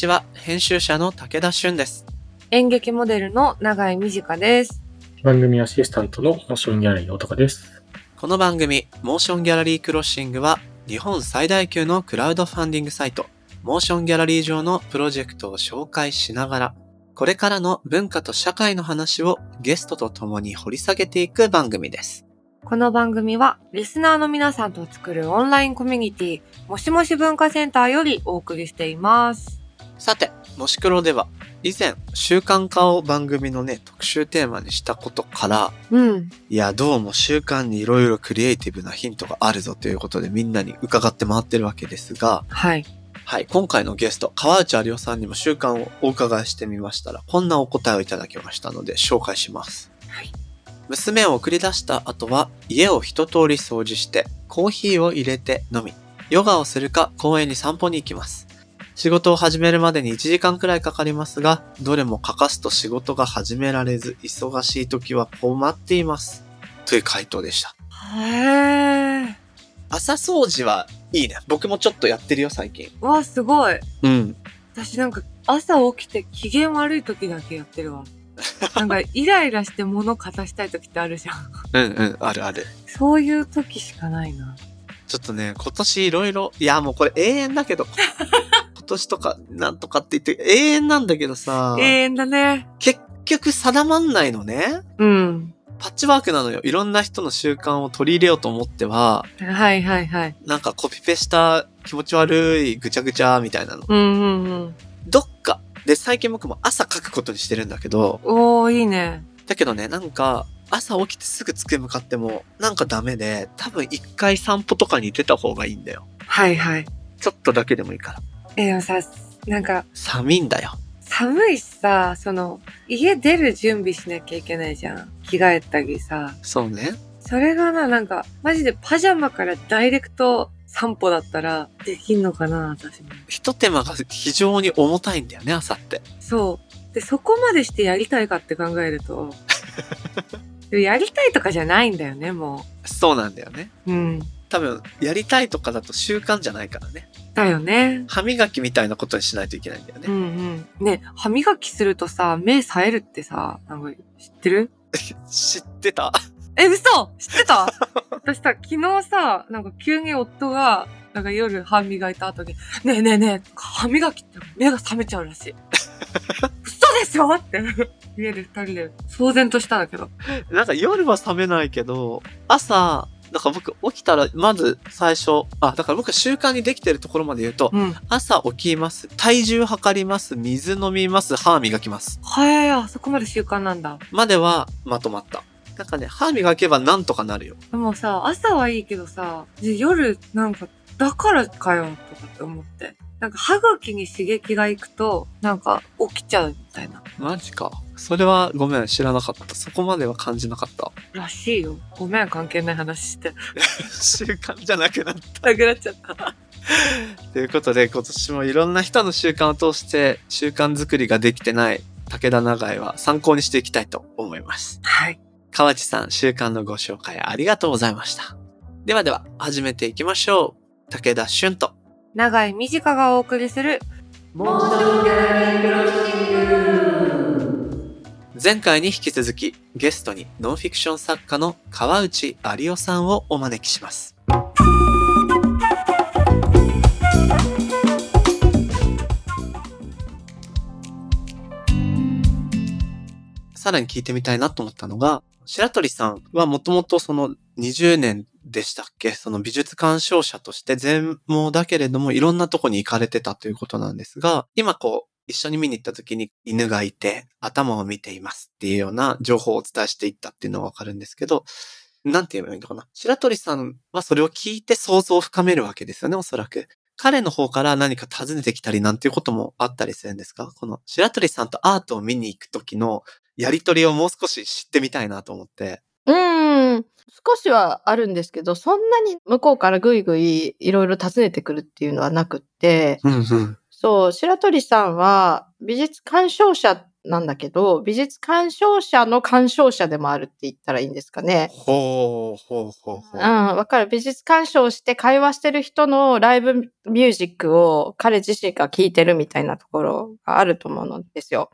ちは、編集者の武田俊です。演劇モデルの永井美智香です。番組アシスタントのモーションギャラリー大高です。この番組、モーションギャラリークロッシングは、日本最大級のクラウドファンディングサイト、モーションギャラリー上のプロジェクトを紹介しながら、これからの文化と社会の話をゲストと共に掘り下げていく番組です。この番組は、リスナーの皆さんと作るオンラインコミュニティ、もしもし文化センターよりお送りしています。さて、もしクロでは、以前、習慣化を番組のね、特集テーマにしたことから、うん。いや、どうも習慣にいろいろクリエイティブなヒントがあるぞということでみんなに伺って回ってるわけですが、はい。はい、今回のゲスト、川内有夫さんにも習慣をお伺いしてみましたら、こんなお答えをいただきましたので、紹介します。はい。娘を送り出した後は、家を一通り掃除して、コーヒーを入れて飲み、ヨガをするか公園に散歩に行きます。仕事を始めるまでに1時間くらいかかりますが、どれも欠かすと仕事が始められず、忙しい時は困っています。という回答でした。へー。朝掃除はいいね。僕もちょっとやってるよ、最近。わ、すごい。うん。私なんか、朝起きて機嫌悪い時だけやってるわ。なんか、イライラして物片したい時ってあるじゃん。うんうん、あるある。そういう時しかないな。ちょっとね、今年いろいろ、いやもうこれ永遠だけど、今 年とかなんとかって言って永遠なんだけどさ、永遠だね。結局定まんないのね。うん。パッチワークなのよ。いろんな人の習慣を取り入れようと思っては、はいはいはい。なんかコピペした気持ち悪いぐちゃぐちゃみたいなの。うんうんうん。どっか、で最近僕も朝書くことにしてるんだけど、おー、いいね。だけどね、なんか、朝起きてすぐ机向かっても、なんかダメで、多分一回散歩とかに出た方がいいんだよ。はいはい。ちょっとだけでもいいから。え、でもさ、なんか、寒いんだよ。寒いしさ、その、家出る準備しなきゃいけないじゃん。着替えたりさ。そうね。それがな、なんか、マジでパジャマからダイレクト散歩だったら、できんのかな、私も。一手間が非常に重たいんだよね、朝って。そう。で、そこまでしてやりたいかって考えると、やりたいとかじゃないんだよね、もそうなんだよね。う。うん。多分、やりたいとかだと習慣じゃないからね。だよね。歯磨きみたいなことにしないといけないんだよね。うんうん。ね、歯磨きするとさ、目冴えるってさ、なんか知ってる？知ってた？え、嘘知ってた？私さ、昨日さ、なんか急に夫が、なんか夜歯磨いた後に、ねえねえねえ、歯磨きって目が覚めちゃうらしい。嘘でしょ？って、家で二人で騒然としたんだけど。なんか夜は冷めないけど、朝、だから僕起きたら、まず最初、あ、だから僕習慣にできてるところまで言うと、うん。朝起きます。体重測ります。水飲みます。歯磨きます。はい、あそこまで習慣なんだ。まではまとまった。なんかね、歯磨けばなんとかなるよ。でもさ、朝はいいけどさ、夜なんか、だからかよ、とかって思って。なんか歯茎に刺激がいくと、なんか起きちゃうみたいな。マジか。それはごめん、知らなかった。そこまでは感じなかった。らしいよ。ごめん、関係ない話して。習慣じゃなくなった。なくなっちゃった。ということで、今年もいろんな人の習慣を通して、習慣作りができてない武田長井は参考にしていきたいと思います。はい。川地さん、習慣のご紹介ありがとうございました。ではでは、始めていきましょう。武田俊と。長井美智香がお送りする、前回に引き続き、ゲストにノンフィクション作家の川内有夫さんをお招きします。さらに聞いてみたいなと思ったのが、白鳥さんはもともとその20年でしたっけ？その美術鑑賞者として全盲だけれどもいろんなとこに行かれてたということなんですが、今こう一緒に見に行った時に犬がいて頭を見ていますっていうような情報をお伝えしていったっていうのがわかるんですけど、なんて言えばいいのかな白鳥さんはそれを聞いて想像を深めるわけですよね、おそらく。彼の方から何か尋ねてきたりなんていうこともあったりするんですか？この白鳥さんとアートを見に行く時のやりとりをもう少し知ってみたいなと思って。うーん。少しはあるんですけど、そんなに向こうからぐいぐいいろいろ尋ねてくるっていうのはなくって、うんうん。そう、白鳥さんは美術鑑賞者っなんだけど、美術鑑賞者の鑑賞者でもあるって言ったらいいんですかね。ほう、ほう、ほう、ほうん、わかる。美術鑑賞して会話してる人のライブミュージックを彼自身が聴いてるみたいなところがあると思うんですよ。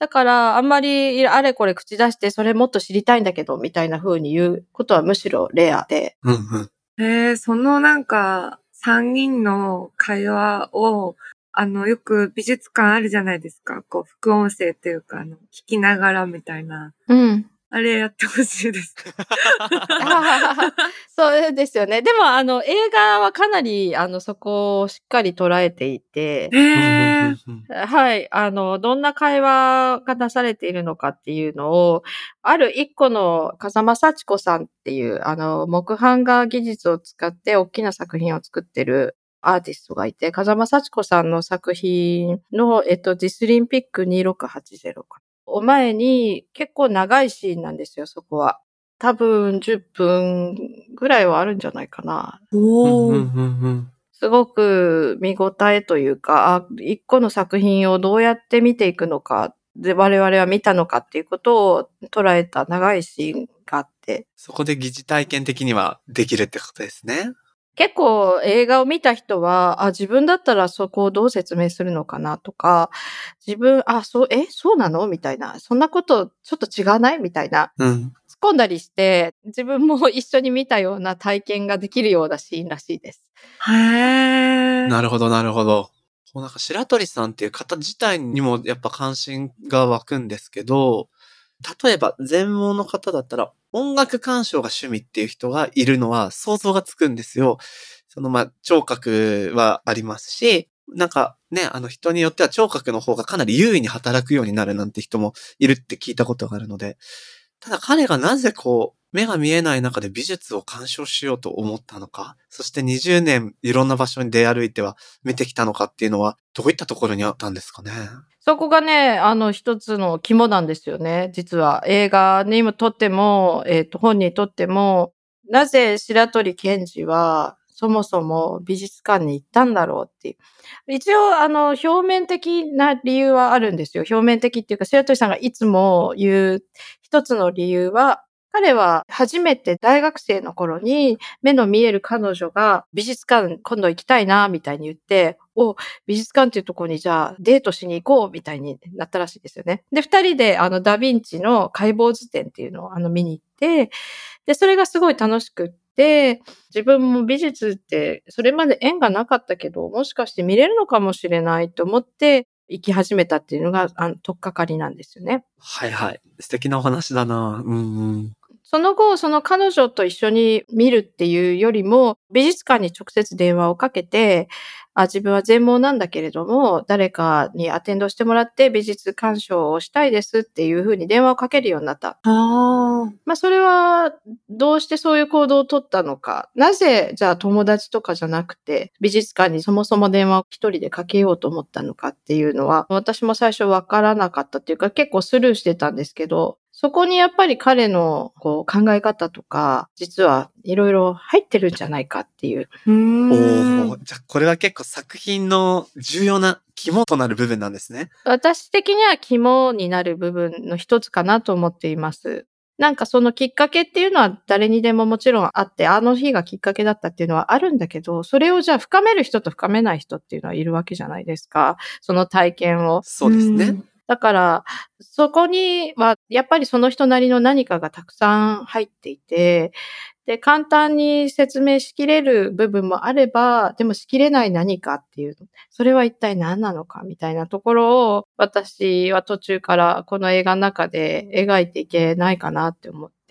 だから、あんまりあれこれ口出してそれもっと知りたいんだけど、みたいな風に言うことはむしろレアで。うんうん。えー、そのなんか、三人の会話を、あの、よく美術館あるじゃないですか。こう、副音声っていうか、あの、聞きながらみたいな。うん。あれやってほしいです。そうですよね。でも、あの、映画はかなり、あの、そこをしっかり捉えていて、えー、はい。あの、どんな会話が出されているのかっていうのを、ある一個の風間幸子さんっていう、あの、木版画技術を使って大きな作品を作ってるアーティストがいて、風間幸子さんの作品の、えっと、ディスリンピック2680か。お前に結構長いシーンなんですよ、そこは。多分10分ぐらいはあるんじゃないかな。おすごく見応えというか、あ一個の作品をどうやって見ていくのか、で、我々は見たのかっていうことを捉えた長いシーンがあって、そこで疑似体験的にはできるってことですね。結構映画を見た人は、あ、自分だったらそこをどう説明するのかなとか、自分、あ、そう、え、そうなの？みたいな。そんなことちょっと違わない？みたいな。うん。突っ込んだりして、自分も一緒に見たような体験ができるようなシーンらしいです。へー。なるほど、なるほど。こうなんか白鳥さんっていう方自体にもやっぱ関心が湧くんですけど、例えば全盲の方だったら音楽鑑賞が趣味っていう人がいるのは想像がつくんですよ。そのまあ聴覚はありますし、なんかね、あの人によっては聴覚の方がかなり優位に働くようになるなんて人もいるって聞いたことがあるので、ただ彼がなぜこう、目が見えない中で美術を鑑賞しようと思ったのか、そして20年いろんな場所に出歩いては見てきたのかっていうのは、どういったところにあったんですかね？そこがね、あの一つの肝なんですよね。実は映画にもとっても、えっ、と、本にとっても、なぜ白鳥健二はそもそも美術館に行ったんだろうっていう。一応、あの、表面的な理由はあるんですよ。表面的っていうか、白鳥さんがいつも言う一つの理由は、彼は初めて大学生の頃に目の見える彼女が美術館今度行きたいな、みたいに言って、お、美術館っていうところにじゃあデートしに行こうみたいになったらしいですよね。で、二人であのダヴィンチの解剖図展っていうのをあの見に行って、で、それがすごい楽しくっで、自分も美術ってそれまで縁がなかったけど、もしかして見れるのかもしれないと思って行き始めたっていうのが、あの、とっかかりなんですよね。はいはい。素敵なお話だなうんうん。その後、その彼女と一緒に見るっていうよりも、美術館に直接電話をかけて、あ自分は全盲なんだけれども、誰かにアテンドしてもらって美術鑑賞をしたいですっていうふうに電話をかけるようになった。あー。まあそれはどうしてそういう行動をとったのか。なぜじゃあ友達とかじゃなくて美術館にそもそも電話を一人でかけようと思ったのかっていうのは私も最初わからなかったっていうか結構スルーしてたんですけど、そこにやっぱり彼のこう考え方とか実はいろいろ入ってるんじゃないかっていう。う。おーじゃあこれは結構作品の重要な肝となる部分なんですね。私的には肝になる部分の一つかなと思っています。なんかそのきっかけっていうのは誰にでももちろんあって、あの日がきっかけだったっていうのはあるんだけど、それをじゃあ深める人と深めない人っていうのはいるわけじゃないですか。その体験を。そうですね。だから、そこにはやっぱりその人なりの何かがたくさん入っていて、で、簡単に説明しきれる部分もあれば、でもしきれない何かっていう、それは一体何なのかみたいなところを、私は途中からこの映画の中で描いていけないかなって思って。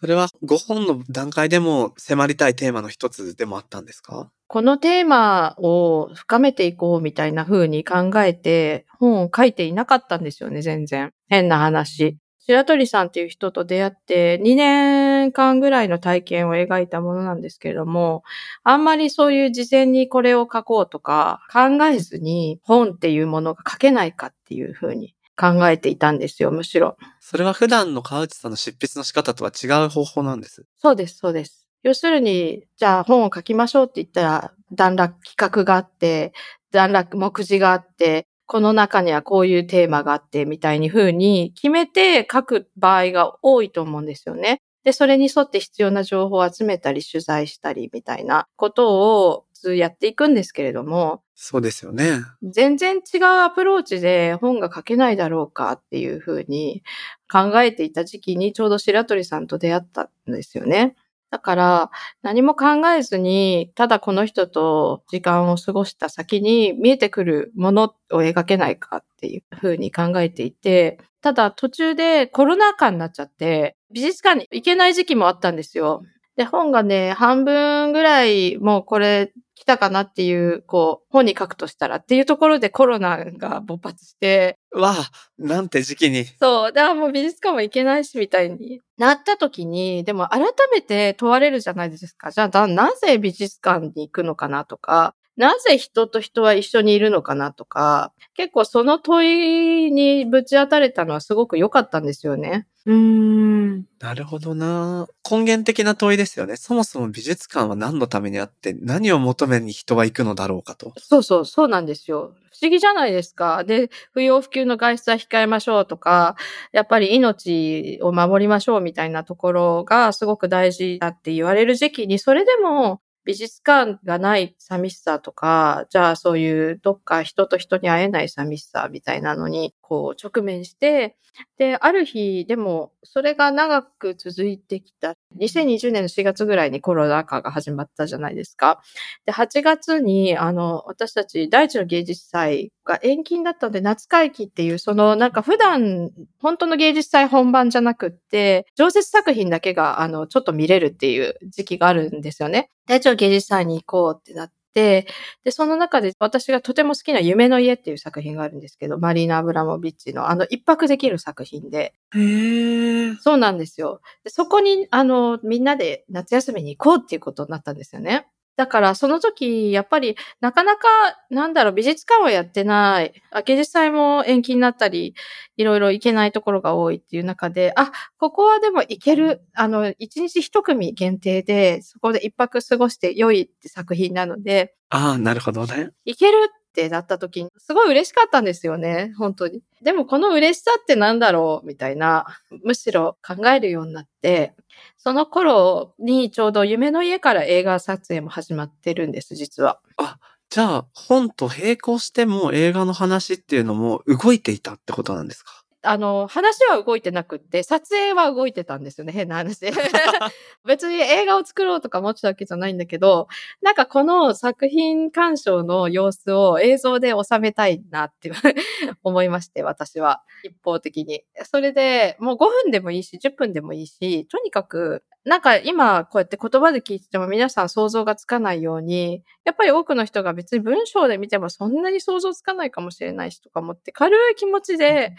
それは5本の段階でも迫りたいテーマの一つでもあったんですか？このテーマを深めていこうみたいな風に考えて本を書いていなかったんですよね、全然。変な話。白鳥さんっていう人と出会って2年間ぐらいの体験を描いたものなんですけれども、あんまりそういう事前にこれを書こうとか考えずに本っていうものが書けないかっていう風に考えていたんですよ、むしろ。それは普段の川内さんの執筆の仕方とは違う方法なんです。そうです、そうです。要するに、じゃあ本を書きましょうって言ったら、段落企画があって、段落目次があって、この中にはこういうテーマがあって、みたいに風に決めて書く場合が多いと思うんですよね。で、それに沿って必要な情報を集めたり、取材したり、みたいなことを普通やっていくんですけれども、そうですよね。全然違うアプローチで本が書けないだろうかっていうふうに考えていた時期にちょうど白鳥さんと出会ったんですよね。だから何も考えずに、ただこの人と時間を過ごした先に見えてくるものを描けないかっていうふうに考えていて、ただ途中でコロナ禍になっちゃって、美術館に行けない時期もあったんですよ。で、本がね、半分ぐらいもうこれ来たかなっていう、こう、本に書くとしたらっていうところでコロナが勃発して、わあ、なんて時期に。そう、だからもう美術館も行けないしみたいになった時に、でも改めて問われるじゃないですか。じゃあだ、なぜ美術館に行くのかなとか、なぜ人と人は一緒にいるのかなとか、結構その問いにぶち当たれたのはすごく良かったんですよね。うーん。なるほどな。根源的な問いですよね。そもそも美術館は何のためにあって、何を求めに人は行くのだろうかと。そうそう、そうなんですよ。不思議じゃないですか。で、不要不急の外出は控えましょうとか、やっぱり命を守りましょうみたいなところがすごく大事だって言われる時期に、それでも美術館がない寂しさとか、じゃあそういうどっか人と人に会えない寂しさみたいなのに、こう直面して、で、ある日、でも、それが長く続いてきた。2020年の4月ぐらいにコロナ禍が始まったじゃないですか。で、8月に、あの、私たち、第一の芸術祭が延期になったので、夏会期っていう、その、なんか普段、本当の芸術祭本番じゃなくって、常設作品だけが、あの、ちょっと見れるっていう時期があるんですよね。第一の芸術祭に行こうってなって、で、その中で私がとても好きな夢の家っていう作品があるんですけど、マリーナ・アブラモビッチのあの一泊できる作品で、へえ。そうなんですよ。でそこに、あの、みんなで夏休みに行こうっていうことになったんですよね。だから、その時、やっぱり、なかなか、なんだろう、美術館はやってない。あ芸術祭も延期になったり、いろいろ行けないところが多いっていう中で、あ、ここはでも行ける。あの、一日一組限定で、そこで一泊過ごして良いって作品なので、ああ、なるほどね。いけるってなった時に、すごい嬉しかったんですよね、本当に。でもこの嬉しさってなんだろうみたいな、むしろ考えるようになって、その頃にちょうど夢の家から映画撮影も始まってるんです、実は。あじゃあ、本と並行しても映画の話っていうのも動いていたってことなんですか？あの、話は動いてなくって、撮影は動いてたんですよね、変な話で。別に映画を作ろうとか思ってたわけじゃないんだけど、なんかこの作品鑑賞の様子を映像で収めたいなって 思いまして、私は。一方的に。それで、もう5分でもいいし、10分でもいいし、とにかく、なんか今こうやって言葉で聞いてても皆さん想像がつかないように、やっぱり多くの人が別に文章で見てもそんなに想像つかないかもしれないしとか思って、軽い気持ちで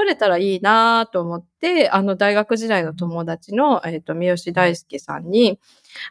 撮れたらいいなと思って、あの大学時代の友達の、えっ、と、三好大輔さんに、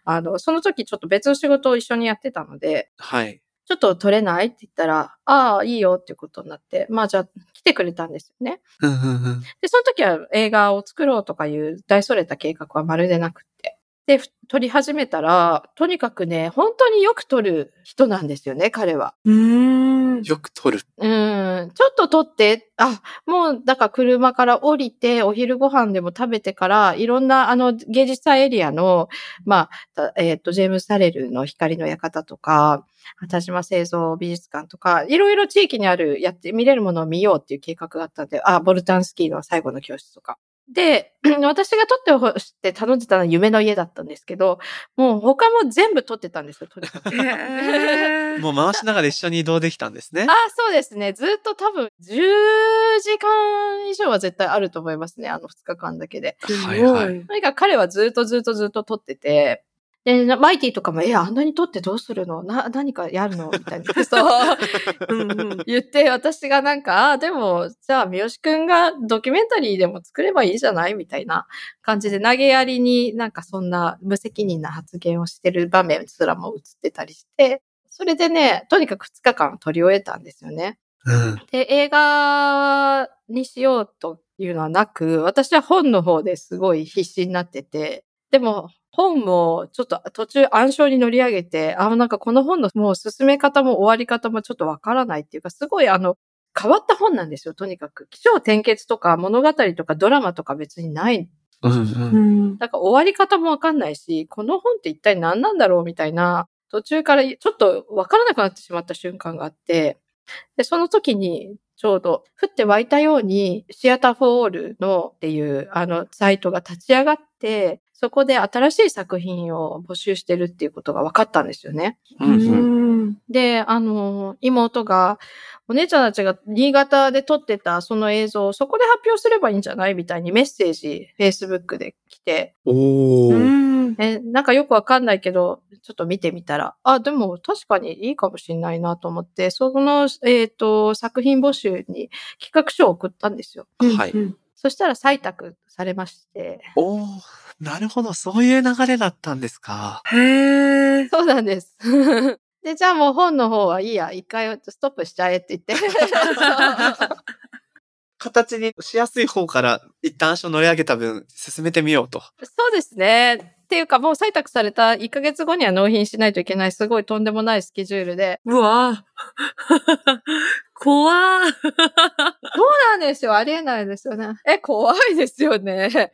あの、その時ちょっと別の仕事を一緒にやってたので、はい。ちょっと撮れないって言ったら、ああ、いいよっていうことになって、まあじゃあ来てくれたんですよね。うんうんうん。で、その時は映画を作ろうとかいう大それた計画はまるでなくって。で、ふ撮り始めたら、とにかくね、本当によく撮る人なんですよね、彼は。うーん。よく撮る。うん、ちょっと撮って、あ、もう、だから車から降りて、お昼ご飯でも食べてから、いろんな、あの、芸術祭エリアの、まあ、たえっ、と、ジェームス・サレルの光の館とか、田島製造美術館とか、いろいろ地域にある、やって、見れるものを見ようっていう計画があったんで、あ、ボルタンスキーの最後の教室とか。で、私が撮ってほしって頼んでたのは夢の家だったんですけど、もう他も全部撮ってたんですよ、とにかく。もう回しながら一緒に移動できたんですねあ。そうですね。ずっと多分10時間以上は絶対あると思いますね。あの2日間だけで。はいはいとにかく彼はずっとずっとずっと撮ってて、で、なマイティとかも、え、あんなに撮ってどうするの？な、何かやるの？みたいな。そう。うんうん言って、私がなんか、あ、でも、じゃあ、三好くんがドキュメンタリーでも作ればいいじゃない？みたいな感じで投げやりになんかそんな無責任な発言をしてる場面すらも映ってたりして、それでね、とにかく2日間撮り終えたんですよね。うん。で、映画にしようというのはなく、私は本の方ですごい必死になってて、でも本もちょっと途中暗証に乗り上げて、あ、なんかこの本のもう進め方も終わり方もちょっとわからないっていうか、すごいあの、変わった本なんですよ、とにかく。気象転結とか物語とかドラマとか別にない。うんう。うんん。だから終わり方もわかんないし、この本って一体何なんだろうみたいな、途中からちょっとわからなくなってしまった瞬間があって、で、その時に、ちょうど、降って湧いたように、シアターフォーオールのっていう、あの、サイトが立ち上がって、そこで新しい作品を募集してるっていうことが分かったんですよね。うん。で、あの、妹が、お姉ちゃんたちが新潟で撮ってたその映像をそこで発表すればいいんじゃないみたいにメッセージ、Facebook で来て、おー。うん。え、なんかよくわかんないけど、ちょっと見てみたら、あ、でも確かにいいかもしれないなと思って、その、えっ、と、作品募集に企画書を送ったんですよ。はいうんそしたら採択されまして、おー。なるほど。そういう流れだったんですか。へえ。そうなんです。で、じゃあもう本の方はいいや、一回ストップしちゃえって言って。形にしやすい方から一旦足を乗り上げた分、進めてみようと。そうですね。っていうかもう採択された1ヶ月後には納品しないといけないすごいとんでもないスケジュールで。うわ 怖ーそうなんですよ。ありえないですよね。え、怖いですよね。だか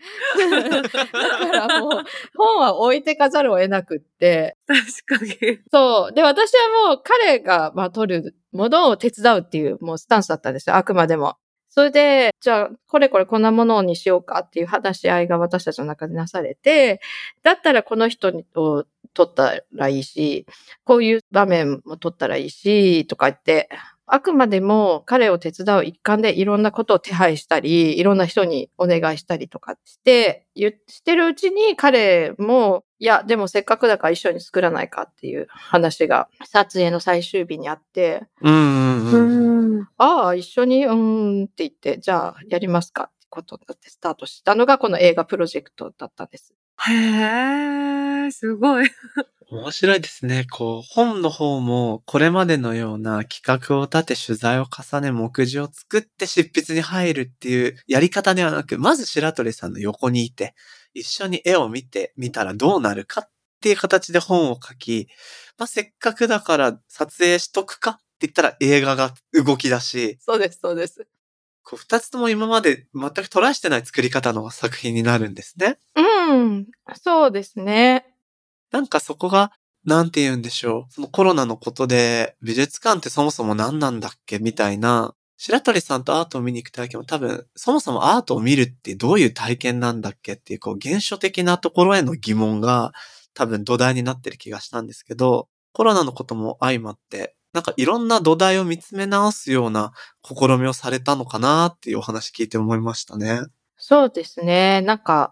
らもう本は置いてかざるを得なくって。確かに。そう。で、私はもう彼が、まあ、取るものを手伝うっていうもうスタンスだったんですよ。あくまでも。それで、じゃあ、これこれこんなものにしようかっていう話し合いが私たちの中でなされて、だったらこの人を取ったらいいし、こういう場面も取ったらいいし、とか言って、あくまでも彼を手伝う一環でいろんなことを手配したり、いろんな人にお願いしたりとかして、言してるうちに彼も、いや、でもせっかくだから一緒に作らないかっていう話が撮影の最終日にあって、うんうんううん。ん。ああ、一緒に、うーんって言って、じゃあやりますかってことになってスタートしたのがこの映画プロジェクトだったんです。へえ、すごい。面白いですね。こう、本の方も、これまでのような企画を立て、取材を重ね、目次を作って執筆に入るっていうやり方ではなく、まず白鳥さんの横にいて、一緒に絵を見てみたらどうなるかっていう形で本を書き、まあ、せっかくだから撮影しとくかって言ったら映画が動き出し、そうです、そうです。こう、二つとも今まで全くトライしてない作り方の作品になるんですね。うん、そうですね。なんかそこが、なんて言うんでしょう。そのコロナのことで、美術館ってそもそも何なんだっけみたいな、白鳥さんとアートを見に行く体験も多分、そもそもアートを見るってどういう体験なんだっけっていう、こう、原初的なところへの疑問が、多分土台になってる気がしたんですけど、コロナのことも相まって、なんかいろんな土台を見つめ直すような試みをされたのかなっていうお話聞いて思いましたね。そうですね。なんか、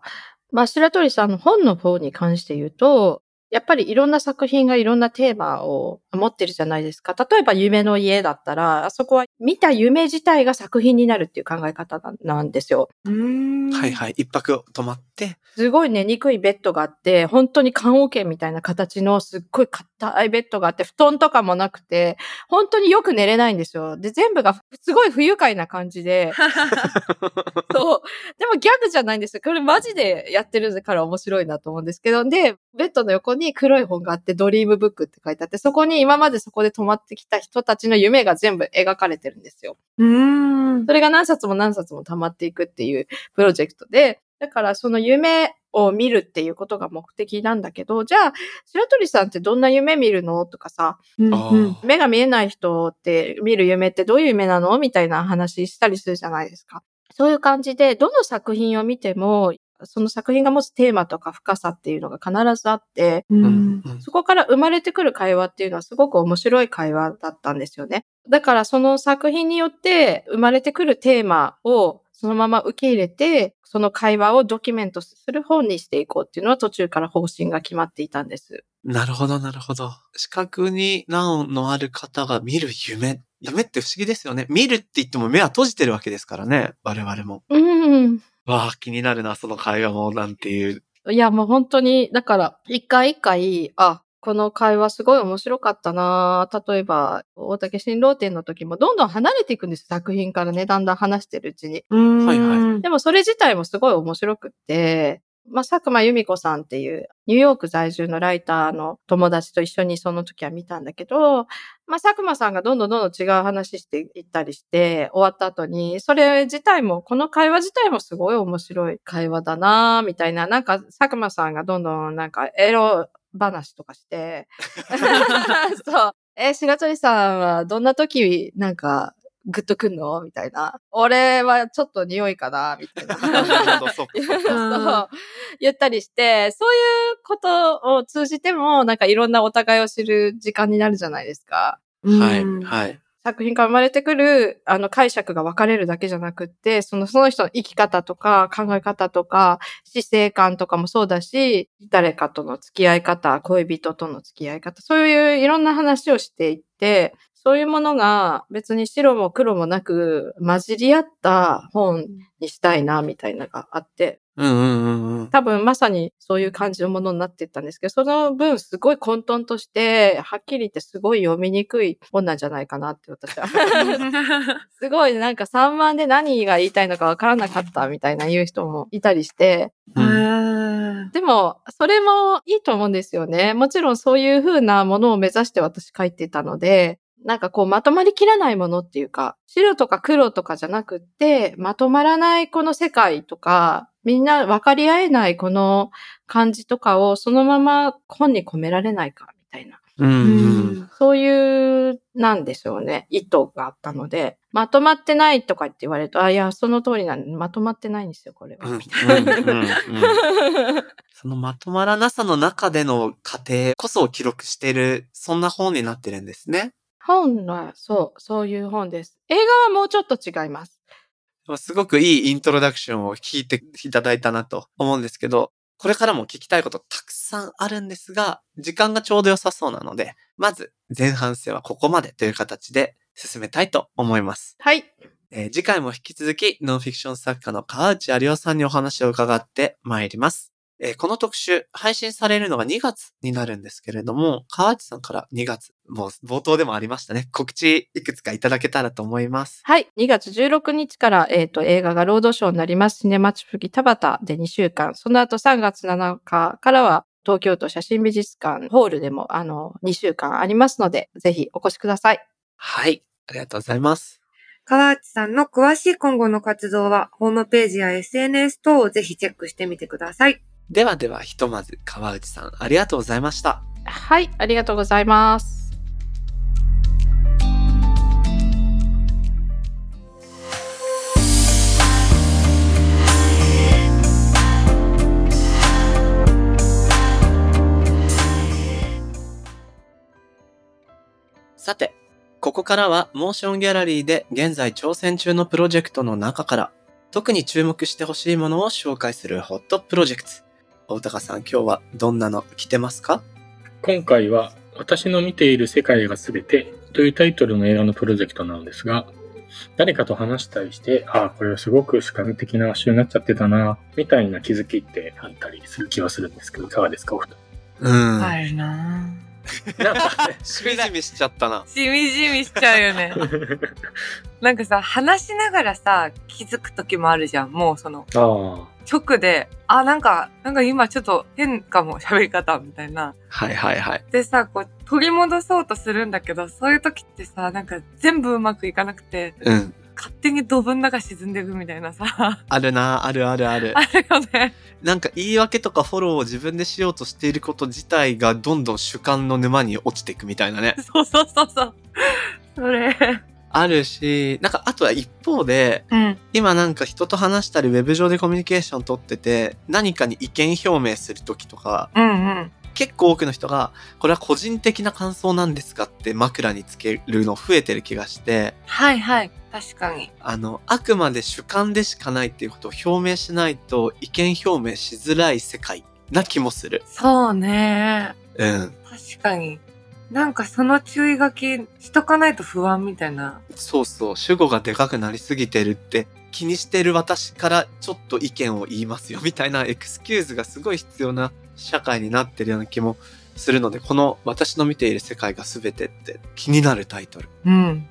まあ、白鳥さんの本の方に関して言うと、やっぱりいろんな作品がいろんなテーマを持ってるじゃないですか。例えば夢の家だったら、あそこは見た夢自体が作品になるっていう考え方なんですよ。うん。はいはい。一泊泊まって、すごい寝にくいベッドがあって、本当に棺桶みたいな形のすっごい硬いベッドがあって、布団とかもなくて、本当によく寝れないんですよ。で、全部がすごい不愉快な感じで、そう。でもギャグじゃないんですよ。これマジでやってるから面白いなと思うんですけど、で、ベッドの横に黒い本があって、ドリームブックって書いてあって、そこに今までそこで泊まってきた人たちの夢が全部書かれてるんですよ。うん。それが何冊も何冊も溜まっていくっていうプロジェクトで、だからその夢を見るっていうことが目的なんだけど、じゃあ、白鳥さんってどんな夢見るのとかさ、目が見えない人って見る夢ってどういう夢なのみたいな話したりするじゃないですか。そういう感じで、どの作品を見ても、その作品が持つテーマとか深さっていうのが必ずあって、そこから生まれてくる会話っていうのはすごく面白い会話だったんですよね。だからその作品によって生まれてくるテーマをそのまま受け入れて、その会話をドキュメントする本にしていこうっていうのは途中から方針が決まっていたんです。なるほど、なるほど。視覚に難のある方が見る夢。夢って不思議ですよね。見るって言っても目は閉じてるわけですからね。我々も。うん。わあ、気になるな、その会話も、なんていう。いや、もう本当に、だから、一回一回、あ、この会話すごい面白かったな例えば、大竹新郎店の時もどんどん離れていくんです作品からね、だんだん話してるうちに。うん。はいはでもそれ自体もすごい面白くって、まあ、佐久間由美子さんっていうニューヨーク在住のライターの友達と一緒にその時は見たんだけど、まあ、佐久間さんがどんどんどんどん違う話していったりして、終わった後に、それ自体も、この会話自体もすごい面白い会話だなみたいな、なんか佐久間さんがどんどんなんかエロ話とかして、そう。え、白鳥さんはどんな時、なんか、グッとくんの？みたいな。俺はちょっと匂いかなみたいな。そうかそうか。そう言ったりして、そういうことを通じても、なんかいろんなお互いを知る時間になるじゃないですか。はい、うんはい。作品から生まれてくる、あの解釈が分かれるだけじゃなくって、その、その人の生き方とか考え方とか、死生観とかもそうだし、誰かとの付き合い方、恋人との付き合い方、そういういろんな話をしていって、そういうものが別に白も黒もなく混じり合った本にしたいな、みたいなのがあって、うんうんうんうん。多分まさにそういう感じのものになっていったんですけど、その分すごい混沌として、はっきり言ってすごい読みにくい本なんじゃないかなって私は。すごいなんか3番で何が言いたいのかわからなかったみたいな言う人もいたりして、うんうんでもそれもいいと思うんですよね。もちろんそういう風なものを目指して私書いてたので、なんかこうまとまりきらないものっていうか、白とか黒とかじゃなくって、まとまらないこの世界とか、みんな分かり合えないこの感じとかをそのまま本に込められないかみたいな。うんうん。そういう、なんでしょうね、意図があったので、まとまってないとかって言われると、あ、いや、その通りなんで、まとまってないんですよ、これは。そのまとまらなさの中での過程こそを記録している、そんな本になってるんですね。本は、そう、そういう本です。映画はもうちょっと違います。すごくいいイントロダクションを聞いていただいたなと思うんですけど、これからも聞きたいことたくさんあるんですが、時間がちょうど良さそうなので、まず前半戦はここまでという形で進めたいと思います。はい。えー次回も引き続きノンフィクション作家の川内有夫さんにお話を伺ってまいります。えーこの特集、配信されるのが2月になるんですけれども、川内さんから2月、もう冒頭でもありましたね。告知いくつかいただけたらと思います。はい。2月16日から、えっ、と、映画がロードショーになります。シネマチプギ田端で2週間。その後3月7日からは、東京都写真美術館ホールでも、あの、2週間ありますので、ぜひお越しください。はい。ありがとうございます。川内さんの詳しい今後の活動は、ホームページや SNS 等をぜひチェックしてみてください。ではでは、ひとまず川内さん、ありがとうございました。はい。ありがとうございます。さて、ここからはモーションギャラリーで現在挑戦中のプロジェクトの中から、特に注目してほしいものを紹介するホットプロジェクト。大高さん、今日はどんなの来てますか？今回は私の見ている世界が全てというタイトルの映画のプロジェクトなのですが、誰かと話したりして、ああ、これはすごく主観的な話になっちゃってたな、みたいな気づきってあったりする気はするんですけど、いかがですか、お二うん。あるな人。なんかね、しみじみしちゃったな。しみじみしちゃうよね。なんかさ、話しながらさ、気づく時もあるじゃん。もうその、直で、あ、なんか、なんか今ちょっと変かも、喋り方、みたいな。はいはいはい。でさ、こう、取り戻そうとするんだけど、そういう時ってさ、なんか全部うまくいかなくて、うん。勝手に土分の中沈んでいくみたいなさ、あるな、あるあるある あ。るよね。なんか言い訳とかフォローを自分でしようとしていること自体がどんどん主観の沼に落ちていくみたいなね。そうそうそうそう。それ。あるし、なんかあとは一方で、うん。今なんか人と話したりウェブ上でコミュニケーション取ってて何かに意見表明する時とかうんうん。結構多くの人がこれは個人的な感想なんですかって枕につけるの増えてる気がしてはいはい。確かに。あのあくまで主観でしかないっていうことを表明しないと意見表明しづらい世界な気もする。そうね。うん。確かに。なんかその注意書きしとかないと不安みたいな。そうそう、主語がでかくなりすぎてるって気にしてる私からちょっと意見を言いますよみたいなエクスキューズがすごい必要な社会になってるような気もするので、この私の見ている世界が全てって気になるタイトル。うん。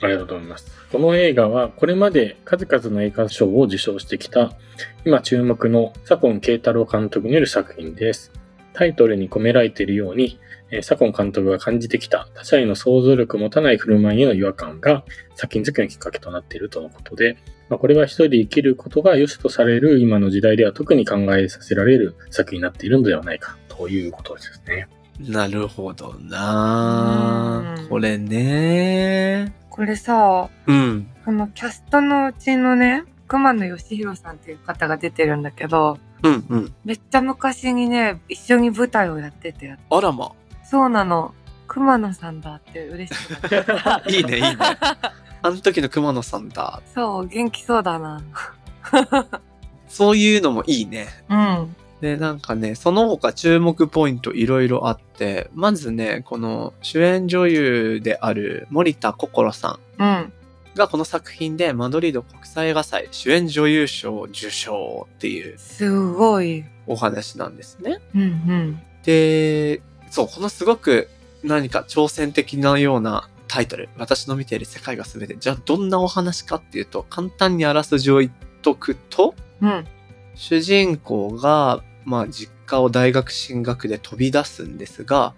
ありがとうございます。この映画はこれまで数々の映画賞を受賞してきた今注目の左近慶太郎監督による作品です。タイトルに込められているように、えー左近監督が感じてきた他者への想像力を持たない振る舞いへの違和感が作品作りのきっかけとなっているとのことで、まあ、これは一人で生きることが良しとされる今の時代では特に考えさせられる作品になっているのではないかということですね。なるほどなうんこれね。これさ、うん。このキャストのうちのね、熊野義弘さんっていう方が出てるんだけど、うんうん。めっちゃ昔にね、一緒に舞台をやってて、あらま。そうなの。熊野さんだって嬉しくなった。いいね、いいね。あの時の熊野さんだ。そう、元気そうだな。そういうのもいいね。うん。で、なんかね、その他注目ポイントいろいろあって、まずね、この主演女優である森田心さんうん。がこの作品でマドリード国際映画祭主演女優賞を受賞っていうすごい。お話なんですね。うんうん。で、そう、このすごく何か挑戦的なようなタイトル、私の見ている世界が全て。じゃあどんなお話かっていうと、簡単にあらすじを言っとくと、うん。主人公が、まあ、実家を大学進学で飛び出すんですが、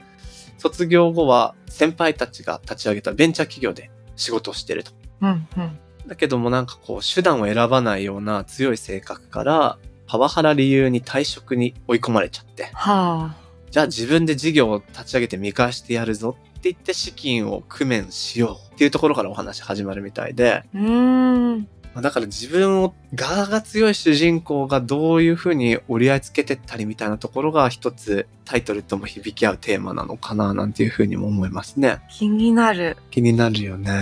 卒業後は先輩たちが立ち上げたベンチャー企業で仕事をしてると。うんうん。だけどもなんかこう、手段を選ばないような強い性格から、パワハラ理由に退職に追い込まれちゃって、はあ。じゃあ自分で事業を立ち上げて見返してやるぞって言って資金を工面しようっていうところからお話始まるみたいで、うーん。まあだから自分を、側が強い主人公がどういう風に折り合いつけてったりみたいなところが一つタイトルとも響き合うテーマなのかななんていう風にも思いますね。気になる。気になるよね。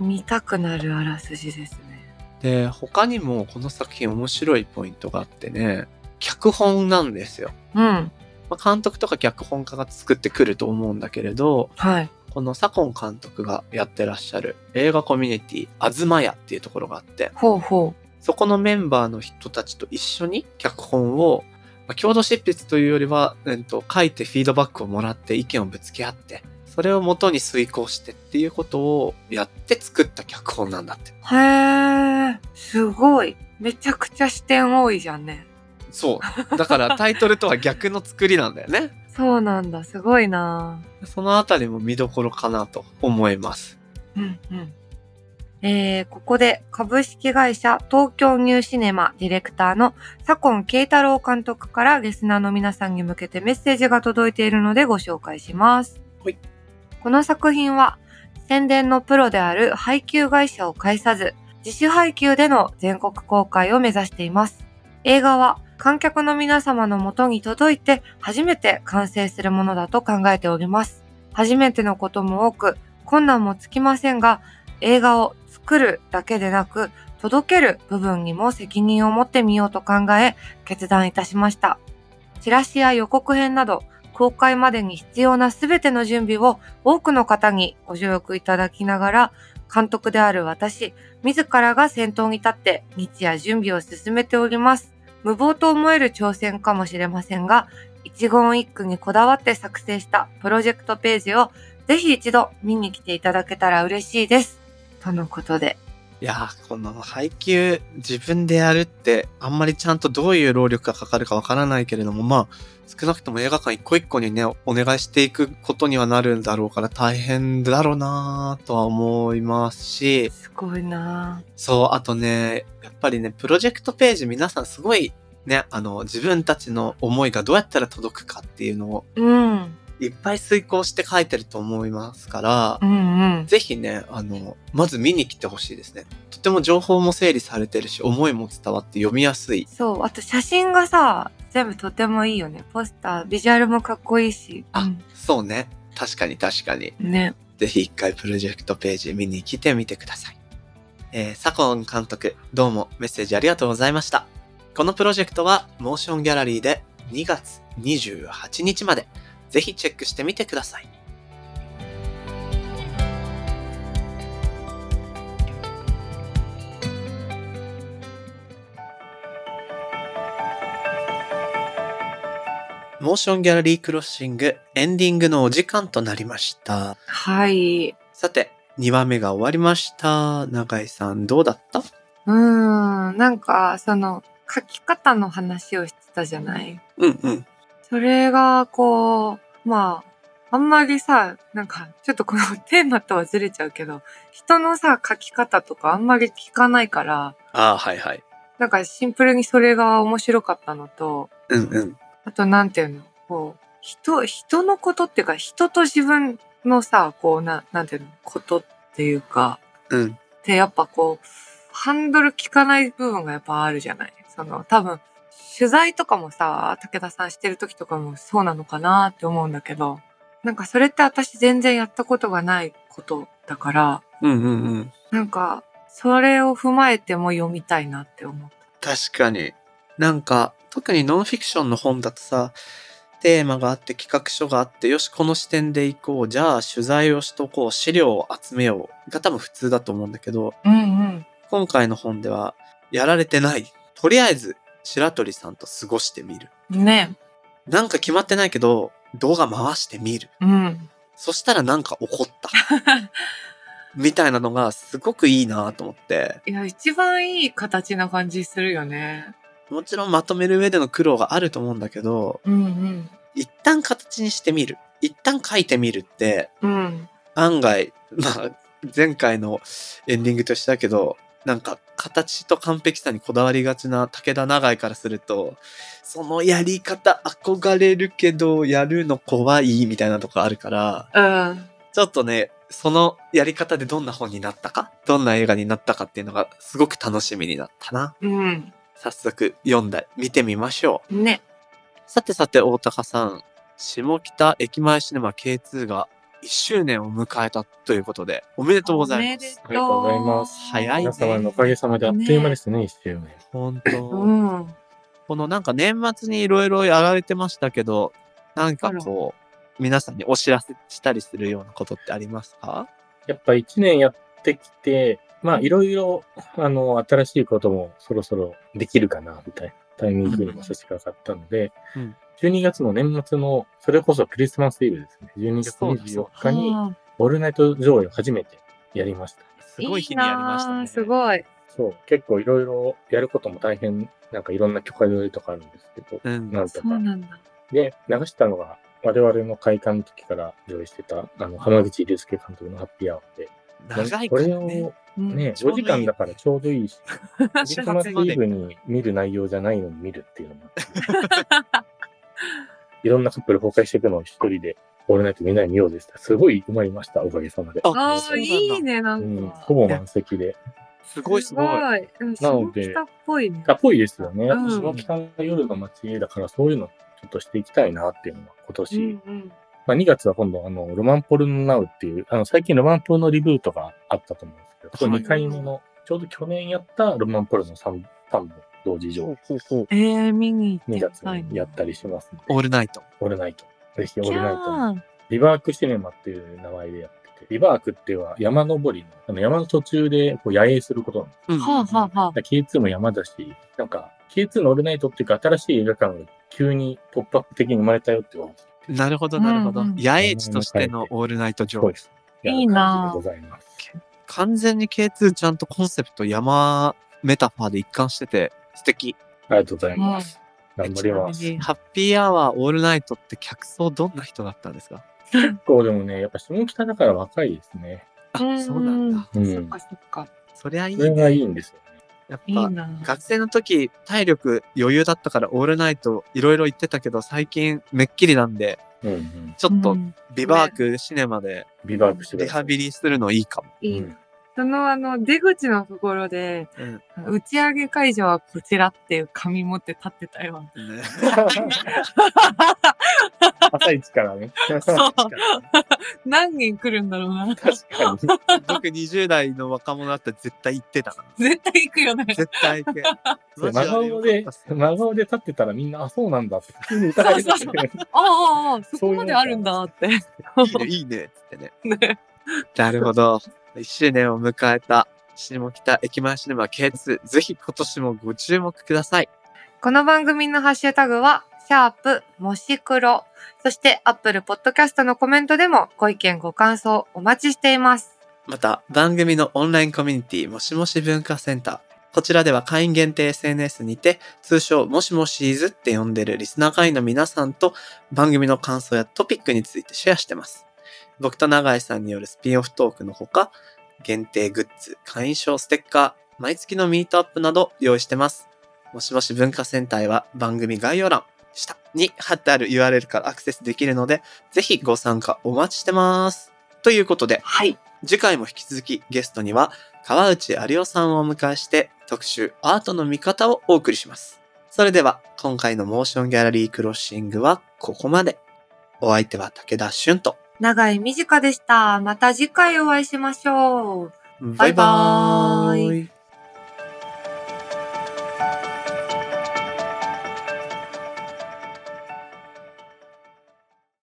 見たくなるあらすじですね。で、他にもこの作品面白いポイントがあってね、脚本なんですよ。うん。まあ、監督とか脚本家が作ってくると思うんだけれど、はい。この左近監督がやってらっしゃる映画コミュニティ、あずまやっていうところがあって、ほうほそこのメンバーの人たちと一緒に脚本を、まあ、共同執筆というよりは、えっと、書いてフィードバックをもらって意見をぶつけ合って、それを元に遂行してっていうことをやって作った脚本なんだって。う。へえ。すごい。めちゃくちゃ視点多いじゃんね。そう。だからタイトルとは逆の作りなんだよね。そうなんだ。すごいなそのあたりも見どころかなと思います。うんうん。えー、ここで株式会社東京ニューシネマディレクターの左近慶太郎監督からリスナーの皆さんに向けてメッセージが届いているのでご紹介します。はいこの作品は宣伝のプロである配給会社を介さず自主配給での全国公開を目指しています。映画は観客の皆様の元に届いて初めて完成するものだと考えております。初めてのことも多く困難もつきませんが映画を作るだけでなく届ける部分にも責任を持ってみようと考え決断いたしました。チラシや予告編など公開までに必要なすべての準備を多くの方にご助力いただきながら監督である私自らが先頭に立って日夜準備を進めております。無謀と思える挑戦かもしれませんが一言一句にこだわって作成したプロジェクトページをぜひ一度見に来ていただけたら嬉しいです。とのことで。いやー、この配給自分でやるってあんまりちゃんとどういう労力がかかるかわからないけれども、まあ少なくとも映画館一個一個にね、お願いしていくことにはなるんだろうから大変だろうなーとは思いますし、すごいなそう、あとね、やっぱりね、プロジェクトページ皆さんすごいね、あの、自分たちの思いがどうやったら届くかっていうのをぁうん。いっぱい遂行して書いてると思いますからう、んうん。ぜひね、あの、まず見に来てほしいですね。とても情報も整理されてるし、思いも伝わって読みやすい。そう、あと写真がさ、全部とてもいいよね。ポスター、ビジュアルもかっこいいし。あ、うんそうね。確かに確かに。ね。ぜひ一回プロジェクトページ見に来てみてください。えー、左近監督、どうもメッセージありがとうございました。このプロジェクトは、モーションギャラリーで2月28日まで、ぜひチェックしてみてください。モーションギャラリークロッシングエンディングのお時間となりました。はい。さて、2話目が終わりました。永井さん、どうだった？うーん、なんか、その、書き方の話をしてたじゃない？うんうん。それが、こう、まあ、あんまりさ、なんか、ちょっとこのテーマとはずれちゃうけど、人のさ、書き方とかあんまり聞かないから、ああ、はいはい。なんかシンプルにそれが面白かったのと、うんうん。あとなんていうの、こう、人、人のことっていうか、人と自分のさ、こう、な、なんていうの、ことっていうか、うん。ってやっぱこう、ハンドル効かない部分がやっぱあるじゃないその、多分、取材とかもさ、武田さんしてる時とかもそうなのかなって思うんだけど、なんかそれって私全然やったことがないことだから、うんうんうん。なんか、それを踏まえても読みたいなって思った。確かに。なんか、特にノンフィクションの本だとさ、テーマがあって企画書があって、よし、この視点で行こう。じゃあ、取材をしとこう。資料を集めよう。が多分普通だと思うんだけど、うんうん。今回の本では、やられてない。とりあえず、白鳥さんと過ごしてみる。ね。なんか決まってないけど、動画回してみる。うん。そしたらなんか起こった。みたいなのがすごくいいなと思って。いや、一番いい形な感じするよね。もちろんまとめる上での苦労があると思うんだけど、うんうん。一旦形にしてみる。一旦書いてみるって、うん。案外、まあ、前回のエンディングとしてだけど、なんか形と完璧さにこだわりがちな武田長井からすると、そのやり方憧れるけど、やるの怖いみたいなとこあるから、うん。ちょっとね、そのやり方でどんな本になったか、どんな映画になったかっていうのがすごく楽しみになったな。うん。早速読んだ、見てみましょう。ね。さてさて、大高さん、下北駅前シネマ K2 が1周年を迎えたということで、おめでとうございます。ありがとうございます。早い皆様のね。おかげさまであっという間ですね、一周年。本当、うん。このなんか年末にいろいろやられてましたけど、なんかこう、皆さんにお知らせしたりするようなことってありますか？やっぱ一年やってきて、まあいろいろ、あの、新しいこともそろそろできるかな、みたいなタイミングにも差し掛かったので、うん12月の年末の、それこそクリスマスイブですね。12月24日に、あオールナイト上映を初めてやりました。すごい日にやりましたね。すごい。そう、結構いろいろやることも大変、なんかいろんな許可取りとかあるんですけど、うん。なんとか。そうなんだ。で、流したのが、我々の開館の時から上映してた、あの、浜口竜介監督のハッピーアワーで、長いこれからね。をうんね、4ちょうどいい時間だからちょうどいいし、クリ週スマスイブに見る内容じゃないのに見るっていうのもあって、いろんなカップル崩壊していくのを一人で、オールナイトみんなで見ようですって、すごい埋まりました、おかげさまで。ああいいね、なうんん、か。ほぼ満席で。すごいすごい。い。うんなので下北っぽいね。あっぽいですよね。うん下北の夜の街だからそういうのちょっとしていきたいなっていうのは今年、うんうん。まあ2月は今度あの、ロマンポルノナウっていう、あの、最近ロマンポルノリブートがあったと思うんですけど、これはい2回目の、ちょうど去年やったロマンポルノ 3, 3本同時上映、えー、見に行2って。月みたい。にやったりします。オールナイト。オールナイト。ぜひオールナイトリバークシネマっていう名前でやってて、リバークっていうのは山登りの、あの山の途中でこう野営することなんです。うん。はあはあはあ。K2 も山だし、なんか、K2 のオールナイトっていうか、新しい映画館が急にポップアップ的に生まれたよって言われてなるほど、なるほど。うんうん。野営地としてのオールナイト上映。いいなございます。完全に K2 ちゃんとコンセプト山メタファーで一貫してて素敵。ありがとうございます。頑張ります。うんハッピーアワーオールナイトって客層どんな人だったんですか？結構でもね、やっぱ下北だから若いですね。あ、うんそうなんだ。うんそっかそっか。そりゃいいそれがね。いいんですよね。やっぱいいな学生の時体力余裕だったからオールナイトいろいろ行ってたけど最近めっきりなんでうんうん。ちょっとうんビバークシネマでビバークしてくリ。ハビリするのいいかも。いいなうん。そのあの、出口のところで、うん打ち上げ会場はこちらっていう紙持って立ってたよ。ね 朝一からね。何人来るんだろうな。確かに。僕20代の若者だったら絶対行ってたな。絶対行くよね。絶対行け。そうマジ真顔で真顔で立ってたらみんな、あ、そうなんだって普通に疑いますそうね。ああああ、そこまであるんだって。いいね、いいね、つってね。なるほど。1周年を迎えた下北駅前シネマ K2。ぜひ今年もご注目ください。この番組のハッシュタグは、シャープもし黒。そして、アップルポッドキャストのコメントでもご意見ご感想お待ちしています。また、番組のオンラインコミュニティ、もしもし文化センター。こちらでは会員限定 SNS にて、通称もしもしーずって呼んでるリスナー会員の皆さんと番組の感想やトピックについてシェアしてます。僕と永井さんによるスピンオフトークのほか、限定グッズ、会員証ステッカー、毎月のミートアップなど用意してます。もしもし文化センターへは番組概要欄、下に貼ってある URL からアクセスできるので、ぜひご参加お待ちしてます。ということで、はい。次回も引き続きゲストには川内有夫さんをお迎えして特集アートの見方をお送りします。それでは今回のモーションギャラリークロッシングはここまで。お相手は武田俊と。長井美佳でした。また次回お会いしましょう。バイババイバーイ。